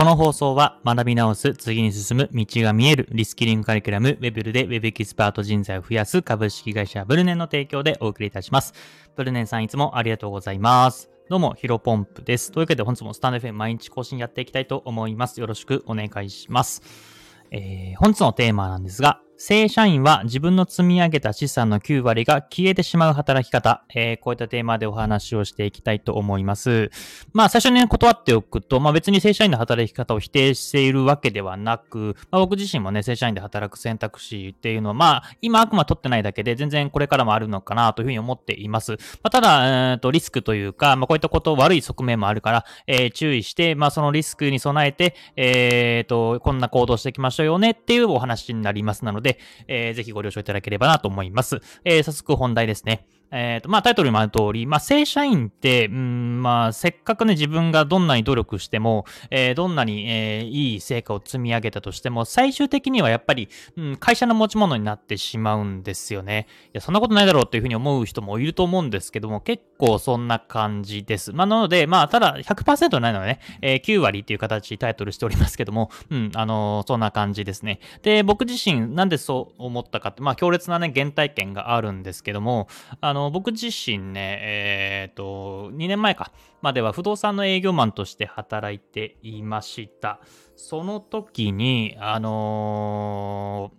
この放送は学び直す、次に進む、道が見える、リスキリングカリキュラム、ウェブルでウェブエキスパート人材を増やす株式会社ブルネンの提供でお送りいたします。ブルネンさんいつもありがとうございます。どうも、ヒロポンプです。というわけで本日もスタンド FM 毎日更新やっていきたいと思います。よろしくお願いします。えー、本日のテーマなんですが、正社員は自分の積み上げた資産の9割が消えてしまう働き方、えー、こういったテーマでお話をしていきたいと思います。まあ最初に、ね、断っておくと、まあ別に正社員の働き方を否定しているわけではなく、まあ僕自身もね、正社員で働く選択肢っていうのは、まあ今悪魔取ってないだけで全然これからもあるのかなというふうに思っています。まあただ、えー、とリスクというか、まあこういったこと悪い側面もあるから、えー、注意して、まあそのリスクに備えて、えー、と、こんな行動していきましょうよねっていうお話になりますなので、えー、ぜひご了承いただければなと思います。えー、早速本題ですね。えっ、ー、と、まあ、タイトルにもある通り、まあ、正社員って、うん、まあ、せっかくね、自分がどんなに努力しても、えー、どんなに、えー、いい成果を積み上げたとしても、最終的にはやっぱり、うん、会社の持ち物になってしまうんですよね。いや、そんなことないだろうっていうふうに思う人もいると思うんですけども、結構そんな感じです。まあ、なので、まあ、ただ100%ないのでね、えー、9割っていう形タイトルしておりますけども、うん、あのー、そんな感じですね。で、僕自身、なんでそう思ったかって、まあ、強烈なね、原体験があるんですけども、あの、僕自身ね、えっ、ー、と、2年前か、までは不動産の営業マンとして働いていました。その時に、あの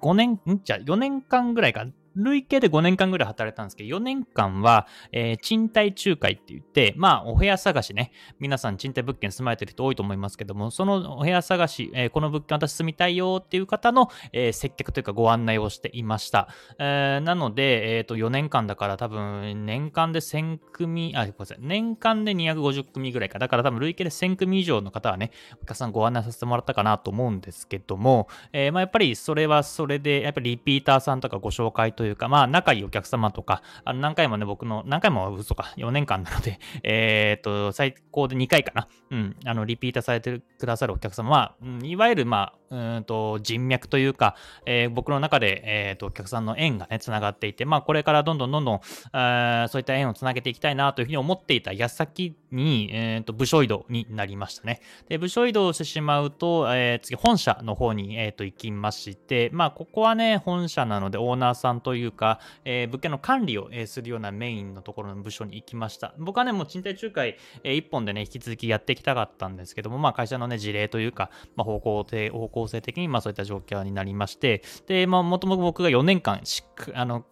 ー、5年、ん？じゃ4年間ぐらいか、累計で5年間ぐらい働いたんですけど、4年間は、えー、賃貸仲介って言って、まあ、お部屋探しね、皆さん賃貸物件住まれてる人多いと思いますけども、そのお部屋探し、えー、この物件私住みたいよっていう方の、えー、接客というかご案内をしていました。え、なので、えっ、と、4年間だから多分、年間で1000組、あ、ごめんなさい、年間で250組ぐらいか。だから多分、累計で1000組以上の方はね、お客さんご案内させてもらったかなと思うんですけども、え、まあ、やっぱりそれはそれで、やっぱりリピーターさんとかご紹介とというか、まあ、仲いいお客様とか、あの何回もね、僕の、何回も嘘か、4年間なので、えっ、と、最高で2回かな。うん、あの、リピーターされてくださるお客様は、うん、いわゆる、まあ、うんと人脈というか、えー、僕の中で、えーと、お客さんの縁がね、つながっていて、まあ、これからどんどんどんどん、え、そういった縁をつなげていきたいなというふうに思っていた矢先に、えーと、部署異動になりましたね。で、部署移動してしまうと、えー、次、本社の方に、えー、と行きまして、まあ、ここはね、本社なので、オーナーさんというか、えー、物件の管理を、え、するようなメインのところの部署に行きました。僕はね、もう賃貸仲介、えー、一本でね、引き続きやっていきたかったんですけども、まあ、会社のね、事例というか、まあ、方向性、方向構成的に、まあ、そういった状況になりまして、で、まあ、もともと僕が4年間しっあの、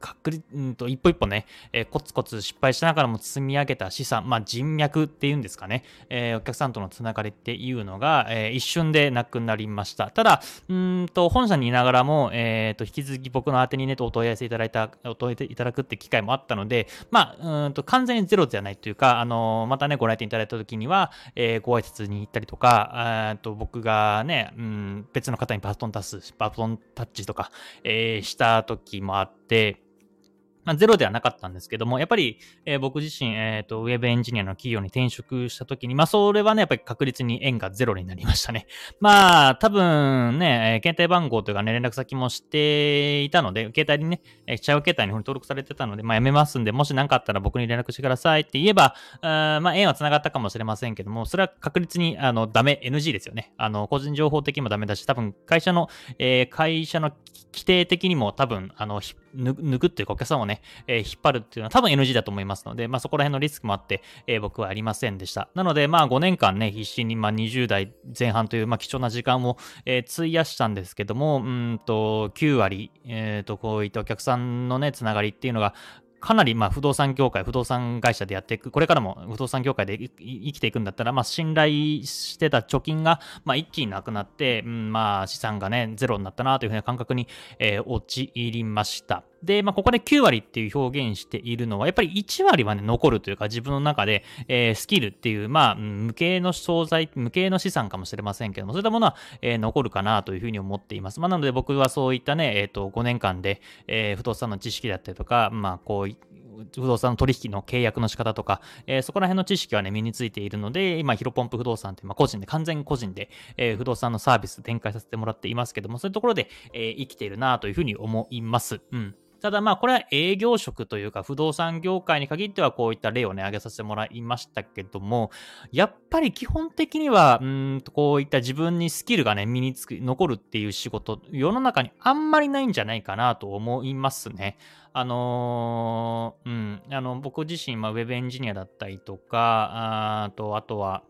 確率、うんと、一歩一歩ね、えー、コツコツ失敗しながらも積み上げた資産、まあ人脈っていうんですかね、えー、お客さんとのつながりっていうのが、えー、一瞬でなくなりました。ただ、うんと、本社にいながらも、えっ、と、引き続き僕の宛にね、お問い合わせいただいた、お問い合わせいただくって機会もあったので、まあ、うんと、完全にゼロじゃないというか、あのまたね、ご来店いただいた時には、えご挨拶に行ったりとか、えと、僕がね、うん、別の方にバトンタス、バトンタッチとか、えした時もあって、まあ、ゼロではなかったんですけども、やっぱり、えー、僕自身、えっ、ー、と、ウェブエンジニアの企業に転職した時に、まあ、それはね、やっぱり確実に円がゼロになりましたね。まあ、多分ねえ、携帯番号というかね、連絡先もしていたので、携帯にね、社用携帯に登録されてたので、まあ、やめますんで、もし何かあったら僕に連絡してくださいって言えば、あまあ、円は繋がったかもしれませんけども、それは確実に、あの、ダメ、NG ですよね。あの、個人情報的にもダメだし、多分、会社の、えー、会社の規定的にも多分、あの、抜くっていうかお客さんをね、えー、引っ張るっていうのは多分 NG だと思いますので、まあそこら辺のリスクもあって、えー、僕はありませんでした。なのでまあ5年間ね、必死にまあ20代前半というまあ貴重な時間を、えー、費やしたんですけども、うんと9割、えっ、とこういったお客さんのね、つながりっていうのがかなりまあ不動産業界、不動産会社でやっていく、これからも不動産業界で生きていくんだったら、まあ信頼してた貯金がまあ一気になくなって、うん、まあ資産がね、ゼロになったなというふうな感覚に、えー、陥りました。で、まあ、ここで9割っていう表現しているのは、やっぱり1割はね、残るというか、自分の中で、えー、スキルっていう、まあ、無形の商材、無形の資産かもしれませんけども、そういったものは、えー、残るかなというふうに思っています。まあ、なので僕はそういったね、えっ、ー、と、5年間で、え、不動産の知識だったりとか、まあ、こう不動産の取引の契約の仕方とか、えー、そこら辺の知識はね、身についているので、今、ヒロポンプ不動産って、まあ、個人で、完全個人で、えー、不動産のサービス展開させてもらっていますけども、そういうところで、えー、生きているなというふうに思います。うん。ただまあこれは営業職というか不動産業界に限ってはこういった例をね、挙げさせてもらいましたけども、やっぱり基本的には、うんとこういった自分にスキルがね、身につく、残るっていう仕事、世の中にあんまりないんじゃないかなと思いますね。あのー、うん、あの、僕自身、まあ、ウェブエンジニアだったりとか、あと、あとは、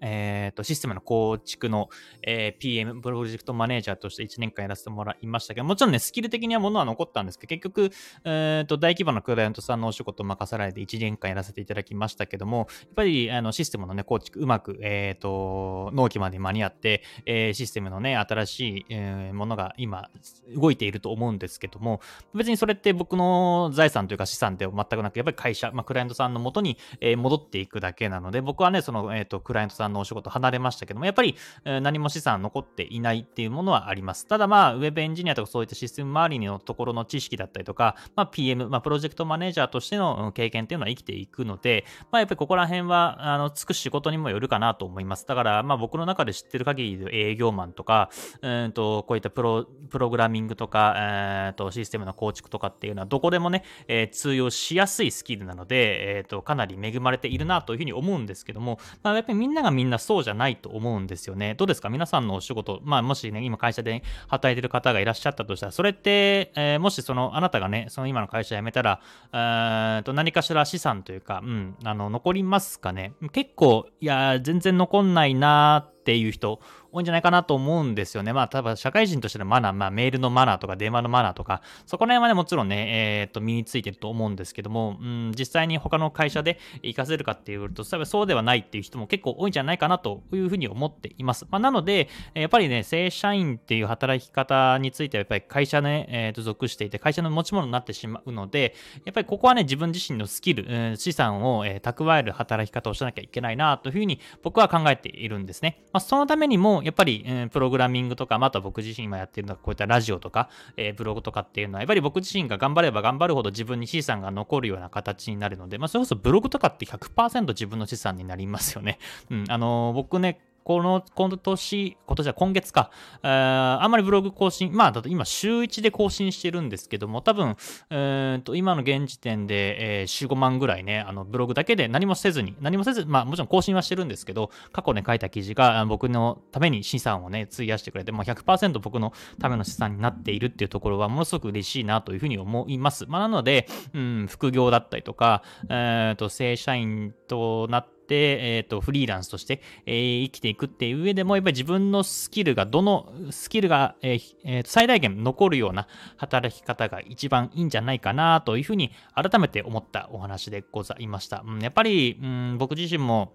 えっ、ー、と、システムの構築の、えー、PM、プロジェクトマネージャーとして1年間やらせてもらいましたけど、もちろんね、スキル的にはものは残ったんですけど、結局、えっ、ー、と、大規模なクライアントさんのお仕事を任されて1年間やらせていただきましたけども、やっぱり、あの、システムのね、構築、うまく、えっ、と、納期まで間に合って、えシステムのね、新しい、えものが今、動いていると思うんですけども、別にそれって僕の財産というか資産では全くなく、やっぱり会社、まあ、クライアントさんのもとに、え戻っていくだけなので、僕はね、その、えっ、と、クライアントさんのお仕事離れましたけども、やっぱり、何も資産残っていないっていうものはあります。ただまあ、ウェブエンジニアとかそういったシステム周りのところの知識だったりとか、まあ、PM、まあ、プロジェクトマネージャーとしての経験っていうのは生きていくので、まあ、やっぱりここら辺は、あの、つく仕事にもよるかなと思います。だから、まあ、僕の中で知ってる限り営業マンとか、うんと、こういったプロ、プログラミングとか、えー、と、システムの構築とかっていうのは、どこでもね、えー、通用しやすいスキルなので、えー、と、かなり恵まれているなというふうに思うんですけども、まあ、やっぱりみんながみんなそうじゃないと思うんですよね。どうですか？皆さんのお仕事、まあ、もしね、今会社で働いてる方がいらっしゃったとしたら、それって、えー、もしその、あなたがね、その今の会社辞めたら、えー、と何かしら資産というか、うん、あの、残りますかね？結構、いや、全然残んないなっていう人多いんじゃないかなと思うんですよね。まあ、多分社会人としてのマナー、まあ、メールのマナーとか電話のマナーとか、そこら辺はね、もちろんね、えー、っと、身についてると思うんですけども、うん、実際に他の会社で活かせるかっていうと、多分そうではないっていう人も結構多いんじゃないかなというふうに思っています。まあ、なので、やっぱりね、正社員っていう働き方については、やっぱり会社ね、えー、と属していて、会社の持ち物になってしまうので、やっぱりここはね、自分自身のスキル、えー、資産を、えー、蓄える働き方をしなきゃいけないなというふうに僕は考えているんですね。まあ、そのためにも、やっぱり、えー、プログラミングとか、また僕自身今やってるのがこういったラジオとか、えー、ブログとかっていうのは、やっぱり僕自身が頑張れば頑張るほど自分に資産が残るような形になるので、まあ、それこそブログとかって100%自分の資産になりますよね。うん、あのー、僕ね、この、今年、今年は今月か、えー、あんまりブログ更新、まあ、だと今週1で更新してるんですけども、多分、えー、と、今の現時点で、えー、4、5万ぐらいね、あの、ブログだけで何もせずに、何もせず、まあ、もちろん更新はしてるんですけど、過去ね、書いた記事が僕のために資産をね、費やしてくれて、まあ100%僕のための資産になっているっていうところは、ものすごく嬉しいなというふうに思います。まあ、なので、うん、副業だったりとか、えっ、ー、と、正社員となって、えっ、ー、と、フリーランスとして、えー、生きていくっていう上でも、やっぱり自分のスキルが、どのスキルが、えーえー、最大限残るような働き方が一番いいんじゃないかなというふうに改めて思ったお話でございました。うん、やっぱり、うん、僕自身も、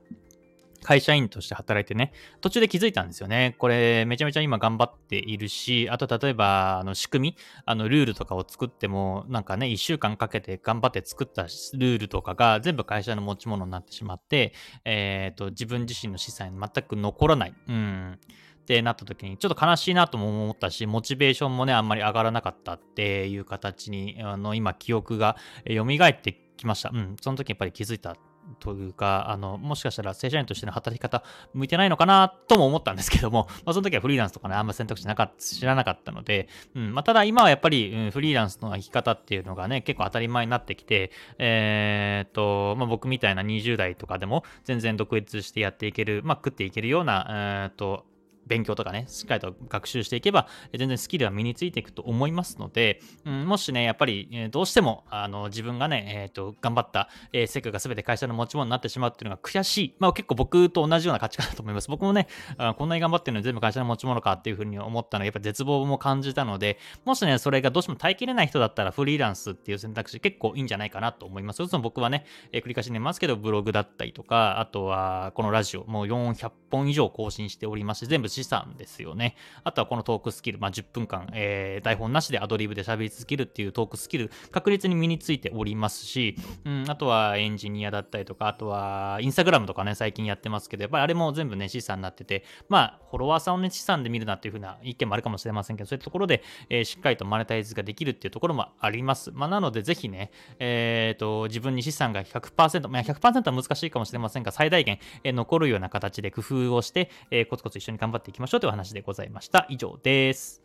会社員として働いてね、途中で気づいたんですよね。これ、めちゃめちゃ今頑張っているし、あと例えば、あの、仕組み、あの、ルールとかを作っても、なんかね、一週間かけて頑張って作ったルールとかが全部会社の持ち物になってしまって、えっ、ー、と、自分自身の資産に全く残らない。うん。ってなった時に、ちょっと悲しいなとも思ったし、モチベーションもね、あんまり上がらなかったっていう形に、あの、今、記憶が蘇ってきました。うん。その時やっぱり気づいたというか、あの、もしかしたら正社員としての働き方向いてないのかなとも思ったんですけども、まあ、その時はフリーランスとかね、あんま選択肢なかった知らなかったので、うん、まあ、ただ今はやっぱり、うん、フリーランスの生き方っていうのがね、結構当たり前になってきて、えー、っと、まあ、僕みたいな20代とかでも全然独立してやっていける、まあ、食っていけるような、えー、っと、勉強とかね、しっかりと学習していけば、全然スキルは身についていくと思いますので、うん、もしね、やっぱり、えどうしても、あの、自分がね、えっ、ー、と、頑張った、えー、成果が全て会社の持ち物になってしまうっていうのが悔しい。まあ結構僕と同じような価値観だと思います。僕もね、あこんなに頑張ってるのに全部会社の持ち物かっていうふうに思ったのは、やっぱ絶望も感じたので、もしね、それがどうしても耐えきれない人だったら、フリーランスっていう選択肢結構いいんじゃないかなと思います。そも僕はね、えー、繰り返し言いますけど、ブログだったりとか、あとは、このラジオ、もう400本以上更新しておりまし、全部資産ですよね。あとはこのトークスキル、まあ、10分間、えー、台本なしでアドリブで喋り続けるっていうトークスキル、確実に身についておりますし、うん、あとはエンジニアだったりとか、あとはインスタグラムとかね、最近やってますけど、やっぱりあれも全部ね、資産になってて、まあ、フォロワーさんをね、資産で見るなっていう風な意見もあるかもしれませんけど、そういうところで、えー、しっかりとマネタイズができるっていうところもあります。まあ、なので、ぜひね、えっ、ー、と、自分に資産が100%、まあ、100%は難しいかもしれませんが、最大限、えー、残るような形で工夫をして、えー、コツコツ一緒に頑張ってっていきましょうという話でございました。以上です。